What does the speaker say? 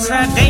Saturday.